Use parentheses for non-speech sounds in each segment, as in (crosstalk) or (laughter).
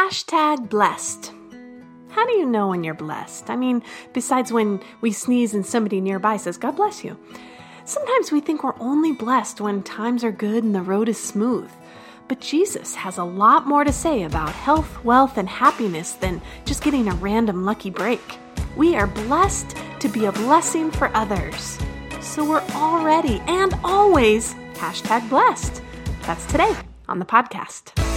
Hashtag blessed. How do you know when you're blessed? I mean, besides when we sneeze and somebody nearby says, God bless you. Sometimes we think we're only blessed when times are good and the road is smooth. But Jesus has a lot more to say about health, wealth, and happiness than just getting a random lucky break. We are blessed to be a blessing for others. So we're already and always hashtag blessed. That's today on the podcast.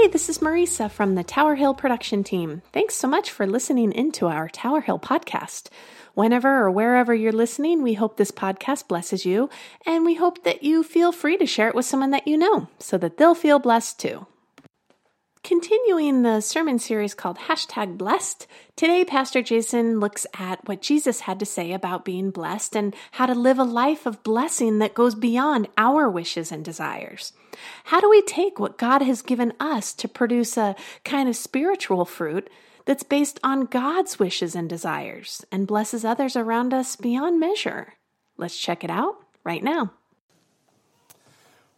Hey, this is Marisa from the Tower Hill production team. Thanks so much for listening into our Tower Hill podcast. Whenever or wherever you're listening, we hope this podcast blesses you, and we hope that you feel free to share it with someone that you know so that they'll feel blessed too. Continuing the sermon series called Hashtag Blessed, today Pastor Jason looks at what Jesus had to say about being blessed and how to live a life of blessing that goes beyond our wishes and desires. How do we take what God has given us to produce a kind of spiritual fruit that's based on God's wishes and desires and blesses others around us beyond measure? Let's check it out right now.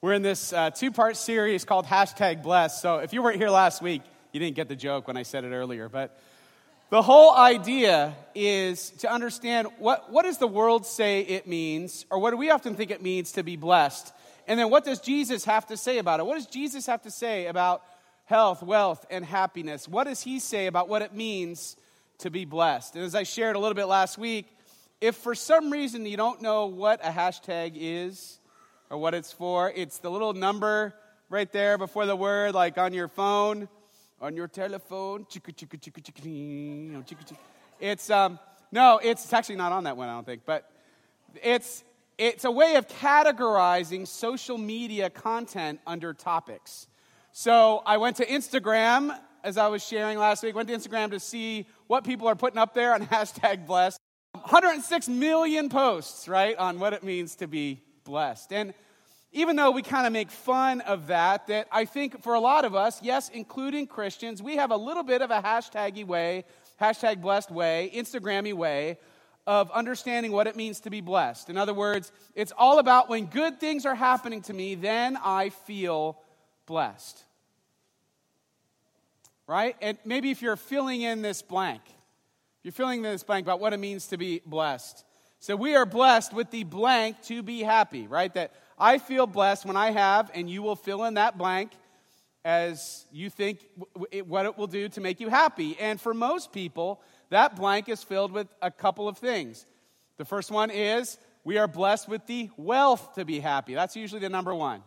We're in this uh, two part series called Hashtag Blessed. So if you weren't here last week, you didn't get the joke when I said it earlier. But the whole idea is to understand what, what does the world say it means, or what do we often think it means to be blessed? And then what does Jesus have to say about it? What does Jesus have to say about health, wealth, and happiness? What does he say about what it means to be blessed? And as I shared a little bit last week, if for some reason you don't know what a hashtag is, or what it's for. It's the little number right there before the word, like on your phone, on your telephone. It's um, no, it's, it's actually not on that one, I don't think, but it's it's a way of categorizing social media content under topics. So I went to Instagram as I was sharing last week. Went to Instagram to see what people are putting up there on (laughs) hashtag blessed. 106 million posts, right, on what it means to be blessed. And even though we kind of make fun of that, that I think for a lot of us, yes, including Christians, we have a little bit of a hashtaggy way, hashtag blessed way, Instagrammy way of understanding what it means to be blessed. In other words, it's all about when good things are happening to me, then I feel blessed. Right? And maybe if you're filling in this blank, you're filling in this blank about what it means to be blessed. So we are blessed with the blank to be happy, right? That I feel blessed when I have, and you will fill in that blank as you think what it will do to make you happy. And for most people, that blank is filled with a couple of things. The first one is we are blessed with the wealth to be happy. That's usually the number one.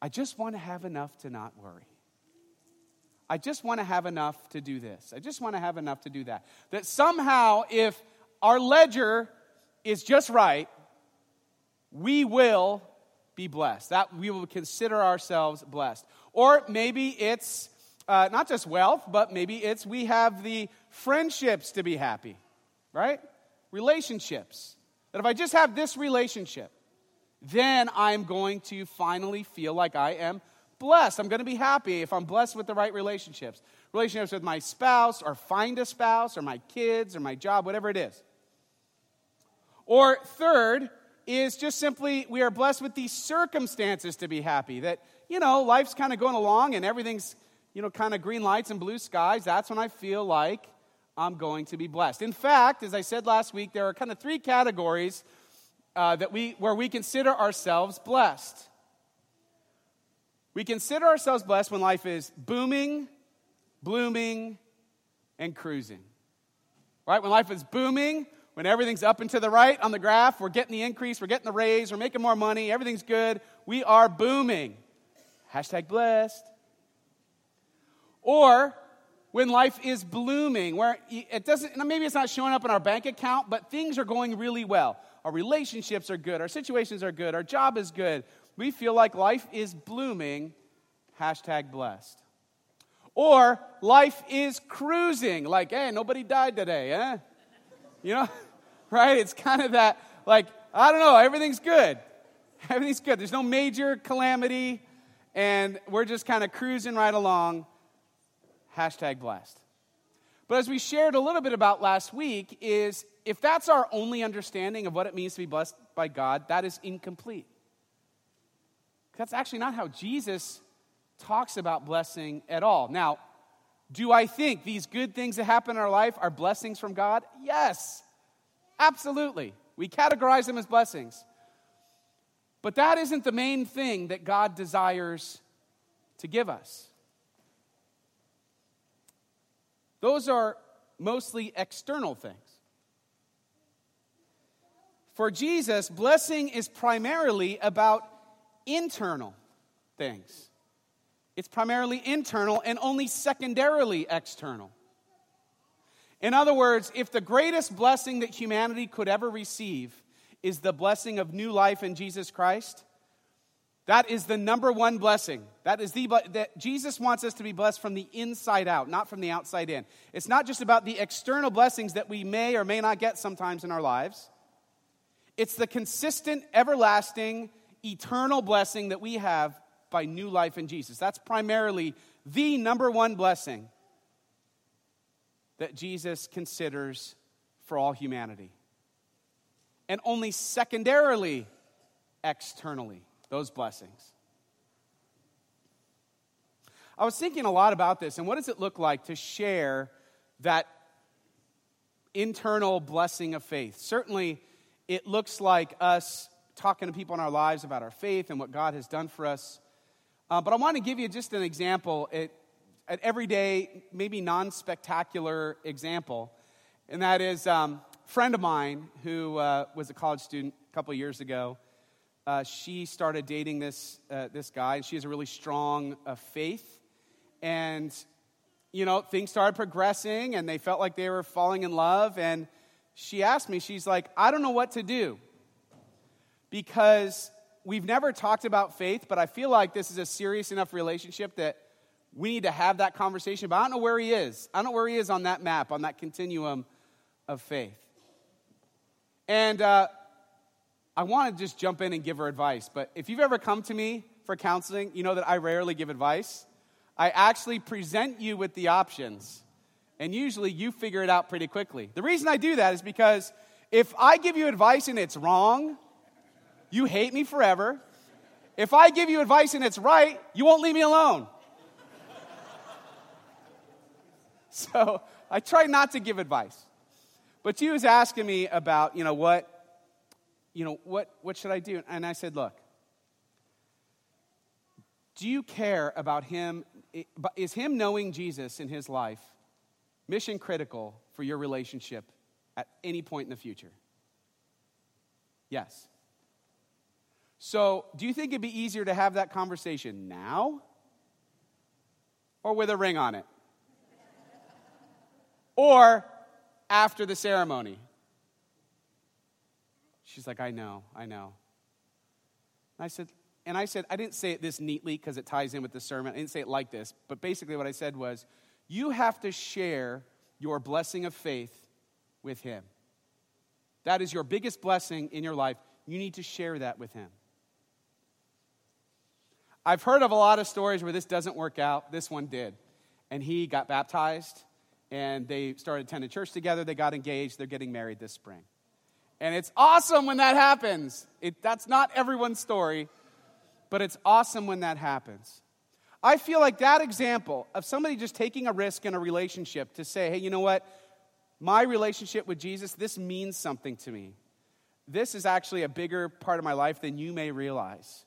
I just want to have enough to not worry. I just want to have enough to do this. I just want to have enough to do that. That somehow, if our ledger is just right, we will be blessed. That we will consider ourselves blessed. Or maybe it's uh, not just wealth, but maybe it's we have the friendships to be happy, right? Relationships. That if I just have this relationship, then I'm going to finally feel like I am blessed. I'm going to be happy if I'm blessed with the right relationships. Relationships with my spouse, or find a spouse, or my kids, or my job, whatever it is. Or third, is just simply we are blessed with these circumstances to be happy. That, you know, life's kind of going along and everything's, you know, kind of green lights and blue skies. That's when I feel like I'm going to be blessed. In fact, as I said last week, there are kind of three categories uh, that we, where we consider ourselves blessed. We consider ourselves blessed when life is booming, blooming, and cruising. Right? When life is booming, when everything's up and to the right on the graph, we're getting the increase, we're getting the raise, we're making more money, everything's good, we are booming. Hashtag blessed. Or when life is blooming, where it doesn't, maybe it's not showing up in our bank account, but things are going really well. Our relationships are good, our situations are good, our job is good. We feel like life is blooming. Hashtag blessed. Or life is cruising, like, hey, nobody died today, eh? You know, (laughs) right? It's kind of that, like, I don't know, everything's good. (laughs) Everything's good. There's no major calamity, and we're just kind of cruising right along. Hashtag blessed. But as we shared a little bit about last week, is if that's our only understanding of what it means to be blessed by God, that is incomplete. That's actually not how Jesus talks about blessing at all. Now, do I think these good things that happen in our life are blessings from God? Yes, absolutely. We categorize them as blessings. But that isn't the main thing that God desires to give us. Those are mostly external things. For Jesus, blessing is primarily about internal things. It's primarily internal and only secondarily external. In other words, if the greatest blessing that humanity could ever receive is the blessing of new life in Jesus Christ, that is the number one blessing. That is the that Jesus wants us to be blessed from the inside out, not from the outside in. It's not just about the external blessings that we may or may not get sometimes in our lives. It's the consistent, everlasting, eternal blessing that we have by new life in Jesus. That's primarily the number one blessing that Jesus considers for all humanity. And only secondarily, externally, those blessings. I was thinking a lot about this, and what does it look like to share that internal blessing of faith? Certainly, it looks like us talking to people in our lives about our faith and what God has done for us. Uh, but I want to give you just an example, it, an everyday, maybe non spectacular example. And that is um, a friend of mine who uh, was a college student a couple years ago. Uh, she started dating this, uh, this guy, and she has a really strong uh, faith. And, you know, things started progressing, and they felt like they were falling in love. And she asked me, she's like, I don't know what to do because we've never talked about faith, but I feel like this is a serious enough relationship that we need to have that conversation. But I don't know where he is. I don't know where he is on that map, on that continuum of faith. And uh, I want to just jump in and give her advice. But if you've ever come to me for counseling, you know that I rarely give advice. I actually present you with the options. And usually you figure it out pretty quickly. The reason I do that is because if I give you advice and it's wrong, you hate me forever. If I give you advice and it's right, you won't leave me alone. (laughs) so I try not to give advice. But she was asking me about, you know, what, you know, what, what should I do? And I said, look, do you care about him? Is him knowing Jesus in his life mission critical for your relationship at any point in the future? Yes. So, do you think it'd be easier to have that conversation now or with a ring on it? or after the ceremony? She's like, I know, I know. And I said, and I said, I didn't say it this neatly because it ties in with the sermon. I didn't say it like this, but basically what I said was, you have to share your blessing of faith with him. That is your biggest blessing in your life. You need to share that with him. I've heard of a lot of stories where this doesn't work out. This one did. And he got baptized, and they started attending church together. They got engaged. They're getting married this spring. And it's awesome when that happens. It, that's not everyone's story, but it's awesome when that happens. I feel like that example of somebody just taking a risk in a relationship to say, hey, you know what? My relationship with Jesus, this means something to me. This is actually a bigger part of my life than you may realize.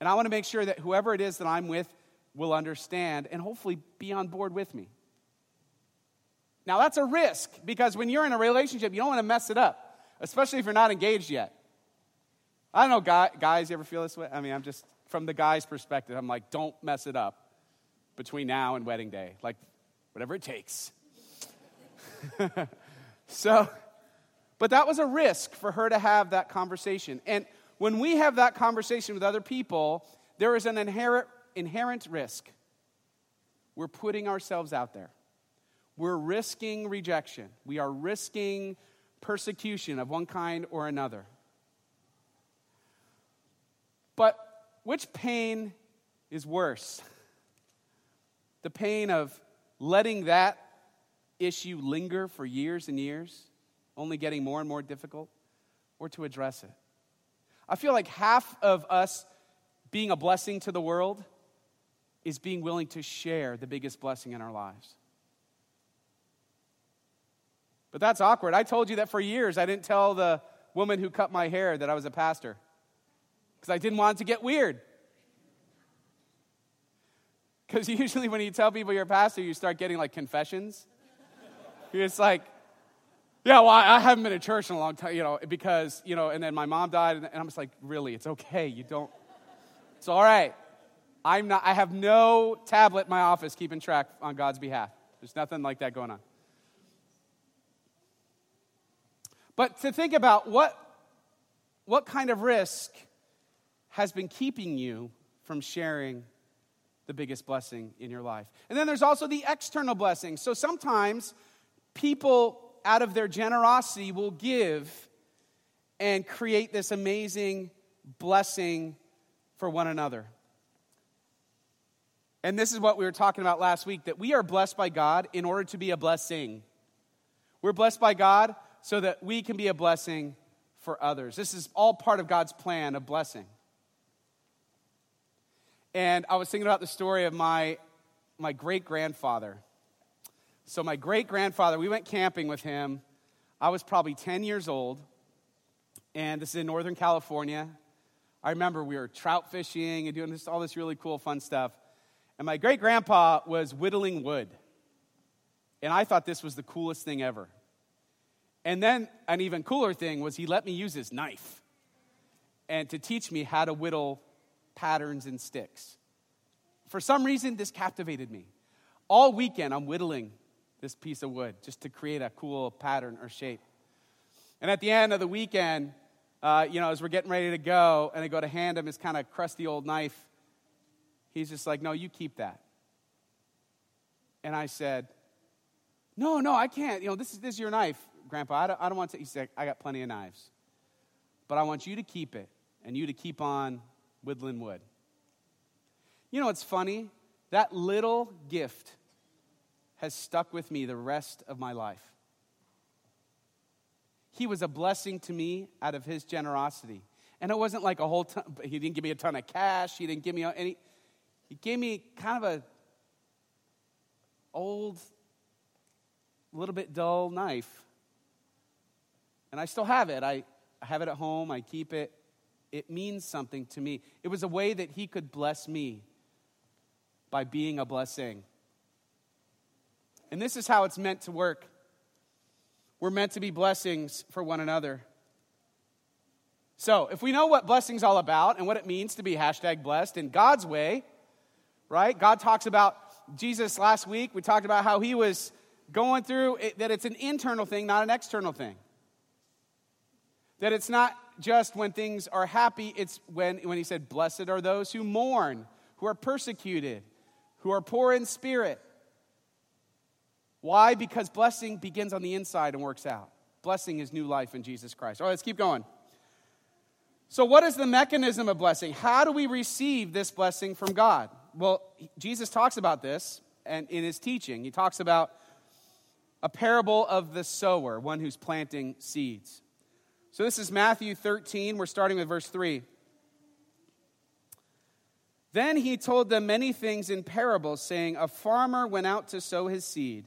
And I want to make sure that whoever it is that I'm with will understand and hopefully be on board with me. Now, that's a risk because when you're in a relationship, you don't want to mess it up, especially if you're not engaged yet. I don't know, guy, guys, you ever feel this way? I mean, I'm just, from the guy's perspective, I'm like, don't mess it up between now and wedding day. Like, whatever it takes. (laughs) so, but that was a risk for her to have that conversation. And when we have that conversation with other people, there is an inherent, inherent risk. We're putting ourselves out there. We're risking rejection. We are risking persecution of one kind or another. But which pain is worse? The pain of letting that issue linger for years and years, only getting more and more difficult, or to address it? I feel like half of us being a blessing to the world is being willing to share the biggest blessing in our lives. But that's awkward. I told you that for years I didn't tell the woman who cut my hair that I was a pastor because I didn't want it to get weird. Because usually when you tell people you're a pastor, you start getting like confessions. it's like, yeah, well, I haven't been to church in a long time, you know, because, you know, and then my mom died, and I'm just like, really, it's okay. You don't, it's all right. I'm not, I have no tablet in my office keeping track on God's behalf. There's nothing like that going on. But to think about what, what kind of risk has been keeping you from sharing the biggest blessing in your life. And then there's also the external blessing. So sometimes people, out of their generosity, will give and create this amazing blessing for one another. And this is what we were talking about last week that we are blessed by God in order to be a blessing. We're blessed by God so that we can be a blessing for others. This is all part of God's plan of blessing. And I was thinking about the story of my, my great grandfather. So, my great grandfather, we went camping with him. I was probably 10 years old, and this is in Northern California. I remember we were trout fishing and doing this, all this really cool, fun stuff. And my great grandpa was whittling wood. And I thought this was the coolest thing ever. And then an even cooler thing was he let me use his knife and to teach me how to whittle patterns and sticks. For some reason, this captivated me. All weekend, I'm whittling this piece of wood just to create a cool pattern or shape. And at the end of the weekend, uh, you know, as we're getting ready to go, and I go to hand him his kind of crusty old knife, he's just like, No, you keep that. And I said, No, no, I can't. You know, this is, this is your knife. Grandpa, I don't, I don't want to. He said, I got plenty of knives. But I want you to keep it and you to keep on whittling wood. You know what's funny? That little gift has stuck with me the rest of my life. He was a blessing to me out of his generosity. And it wasn't like a whole ton, he didn't give me a ton of cash, he didn't give me any, he gave me kind of a old, little bit dull knife and I still have it. I, I have it at home, I keep it. It means something to me. It was a way that He could bless me by being a blessing. And this is how it's meant to work. We're meant to be blessings for one another. So, if we know what blessing's all about and what it means to be hashtag blessed in God's way, right? God talks about Jesus last week. We talked about how he was going through it, that it's an internal thing, not an external thing. That it's not just when things are happy, it's when, when he said, Blessed are those who mourn, who are persecuted, who are poor in spirit. Why? Because blessing begins on the inside and works out. Blessing is new life in Jesus Christ. All right, let's keep going. So, what is the mechanism of blessing? How do we receive this blessing from God? Well, Jesus talks about this and in his teaching. He talks about a parable of the sower, one who's planting seeds. So this is Matthew 13. We're starting with verse 3. Then he told them many things in parables, saying, A farmer went out to sow his seed.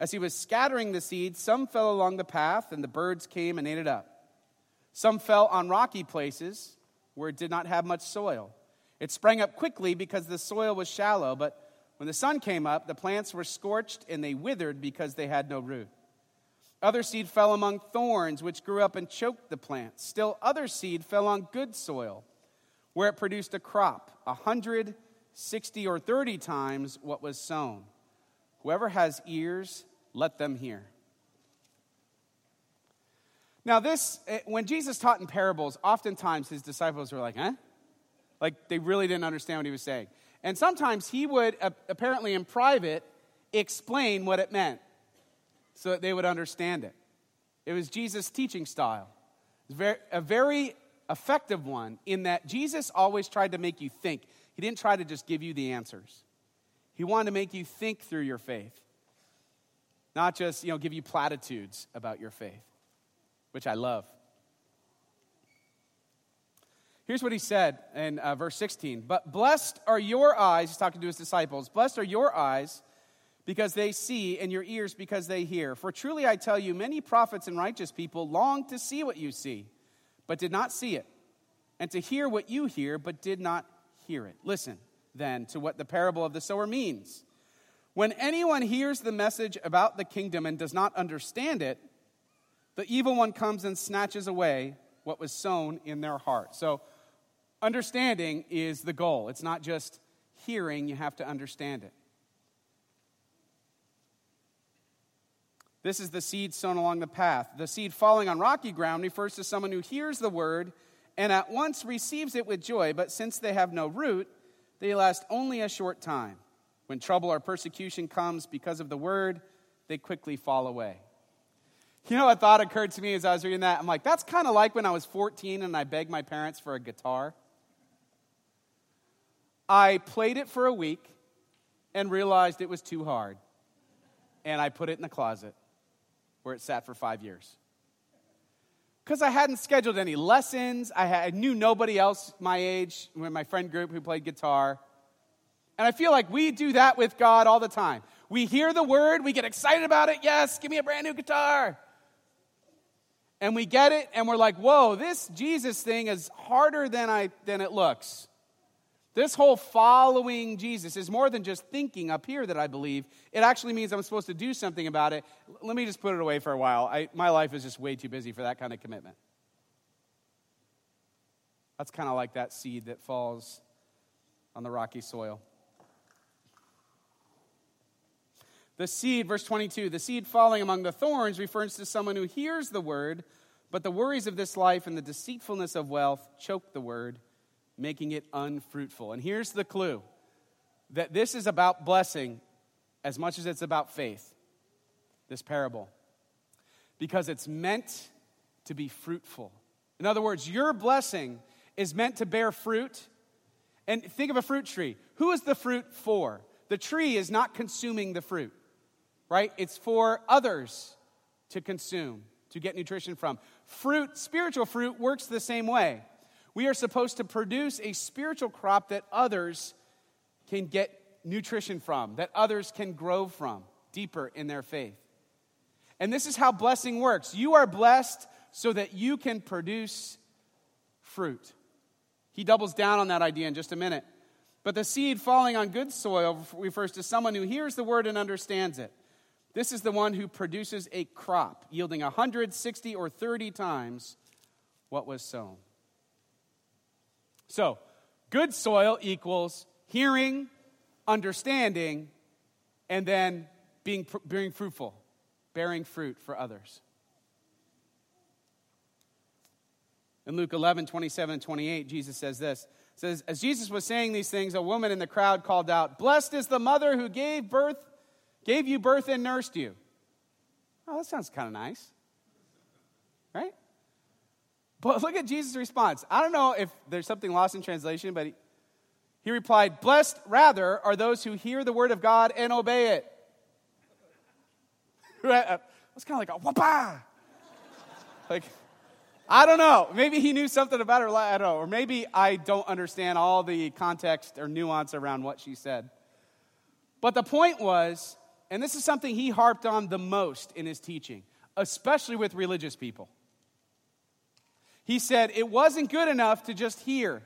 As he was scattering the seed, some fell along the path, and the birds came and ate it up. Some fell on rocky places where it did not have much soil. It sprang up quickly because the soil was shallow, but when the sun came up, the plants were scorched and they withered because they had no root. Other seed fell among thorns, which grew up and choked the plants. Still, other seed fell on good soil, where it produced a crop, a hundred, sixty, or thirty times what was sown. Whoever has ears, let them hear. Now, this, eh, when Jesus taught in parables, oftentimes his disciples were like, huh? Like they really didn't understand what he was saying. And sometimes he would, apparently in private, explain what it meant so that they would understand it. It was Jesus' teaching style. Was a very effective one in that Jesus always tried to make you think. He didn't try to just give you the answers, He wanted to make you think through your faith. Not just, you know, give you platitudes about your faith, which I love. Here's what he said in uh, verse 16. But blessed are your eyes, he's talking to his disciples, blessed are your eyes because they see, and your ears because they hear. For truly I tell you, many prophets and righteous people long to see what you see, but did not see it, and to hear what you hear, but did not hear it. Listen then to what the parable of the sower means. When anyone hears the message about the kingdom and does not understand it, the evil one comes and snatches away what was sown in their heart. So, understanding is the goal. It's not just hearing, you have to understand it. This is the seed sown along the path. The seed falling on rocky ground refers to someone who hears the word and at once receives it with joy, but since they have no root, they last only a short time. When trouble or persecution comes because of the word, they quickly fall away. You know, a thought occurred to me as I was reading that. I'm like, that's kind of like when I was 14 and I begged my parents for a guitar. I played it for a week and realized it was too hard. And I put it in the closet where it sat for five years. Because I hadn't scheduled any lessons. I, had, I knew nobody else my age, my friend group who played guitar. And I feel like we do that with God all the time. We hear the word, we get excited about it. Yes, give me a brand new guitar. And we get it, and we're like, whoa, this Jesus thing is harder than, I, than it looks. This whole following Jesus is more than just thinking up here that I believe. It actually means I'm supposed to do something about it. Let me just put it away for a while. I, my life is just way too busy for that kind of commitment. That's kind of like that seed that falls on the rocky soil. The seed, verse 22, the seed falling among the thorns refers to someone who hears the word, but the worries of this life and the deceitfulness of wealth choke the word making it unfruitful. And here's the clue that this is about blessing as much as it's about faith, this parable, because it's meant to be fruitful. In other words, your blessing is meant to bear fruit. And think of a fruit tree. Who is the fruit for? The tree is not consuming the fruit, right? It's for others to consume, to get nutrition from. Fruit, spiritual fruit, works the same way. We are supposed to produce a spiritual crop that others can get nutrition from, that others can grow from deeper in their faith. And this is how blessing works. You are blessed so that you can produce fruit. He doubles down on that idea in just a minute. But the seed falling on good soil refers to someone who hears the word and understands it. This is the one who produces a crop yielding 160 or 30 times what was sown. So, good soil equals hearing, understanding, and then being, being fruitful, bearing fruit for others. In Luke 11, 27 and 28, Jesus says this. says, As Jesus was saying these things, a woman in the crowd called out, Blessed is the mother who gave birth, gave you birth and nursed you. Oh, that sounds kind of nice. Right? But look at Jesus' response. I don't know if there's something lost in translation, but he, he replied, Blessed rather are those who hear the word of God and obey it. It's kind of like a whoopah. like, I don't know. Maybe he knew something about her. I don't know. Or maybe I don't understand all the context or nuance around what she said. But the point was, and this is something he harped on the most in his teaching, especially with religious people. He said it wasn't good enough to just hear,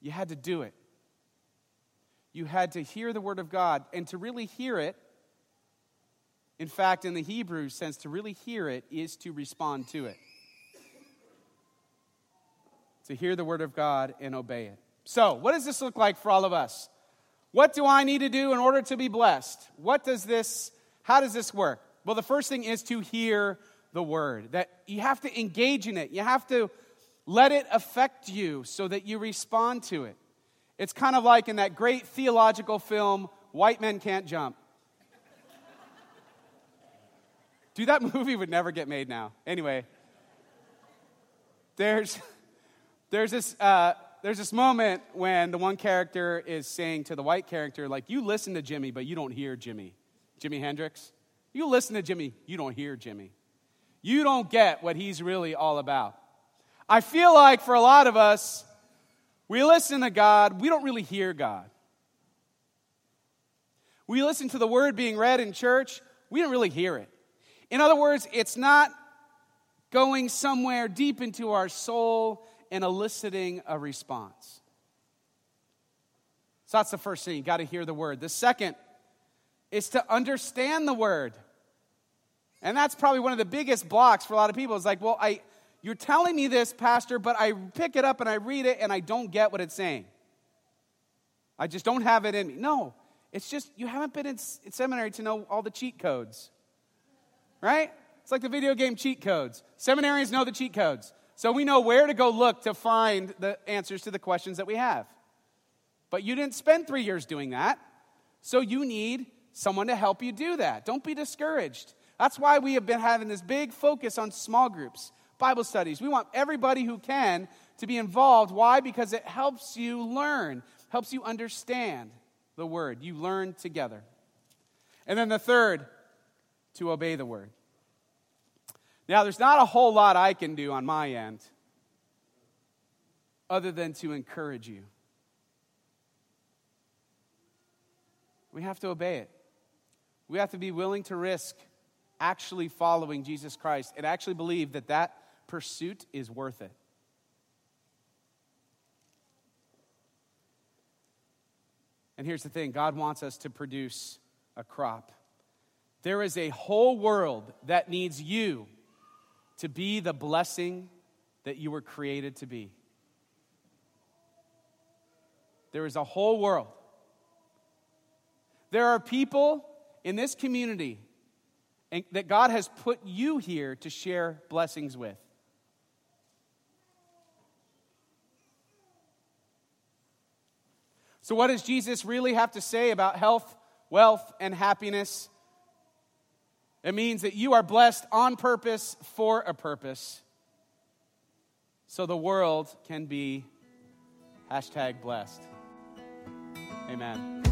you had to do it. You had to hear the Word of God. And to really hear it, in fact, in the Hebrew sense, to really hear it is to respond to it. To hear the Word of God and obey it. So, what does this look like for all of us? What do I need to do in order to be blessed? What does this, how does this work? Well, the first thing is to hear the word, that you have to engage in it. You have to let it affect you so that you respond to it. It's kind of like in that great theological film, White Men Can't Jump. Dude, that (laughs) movie would never get made now. Anyway, there's, there's this, uh, there's this moment when the one character is saying to the white character, like, you listen to Jimmy, but you don't hear Jimmy. Jimi Hendrix. You listen to Jimmy, you don't hear Jimmy. You don't get what he's really all about. I feel like for a lot of us, we listen to God, we don't really hear God. We listen to the word being read in church, we don't really hear it. In other words, it's not going somewhere deep into our soul and eliciting a response. So that's the first thing. You got to hear the word. The second is to understand the word. And that's probably one of the biggest blocks for a lot of people. It's like, well, I, you're telling me this, Pastor, but I pick it up and I read it and I don't get what it's saying. I just don't have it in me. No, it's just you haven't been in, in seminary to know all the cheat codes, right? It's like the video game cheat codes. Seminarians know the cheat codes. So we know where to go look to find the answers to the questions that we have. But you didn't spend three years doing that. So you need someone to help you do that. Don't be discouraged. That's why we have been having this big focus on small groups, Bible studies. We want everybody who can to be involved. Why? Because it helps you learn, helps you understand the word. You learn together. And then the third, to obey the word. Now, there's not a whole lot I can do on my end other than to encourage you. We have to obey it. We have to be willing to risk actually following Jesus Christ and actually believe that that pursuit is worth it. And here's the thing God wants us to produce a crop. There is a whole world that needs you to be the blessing that you were created to be. There is a whole world. There are people in this community that God has put you here to share blessings with. So, what does Jesus really have to say about health, wealth, and happiness it means that you are blessed on purpose for a purpose so the world can be hashtag blessed. Amen.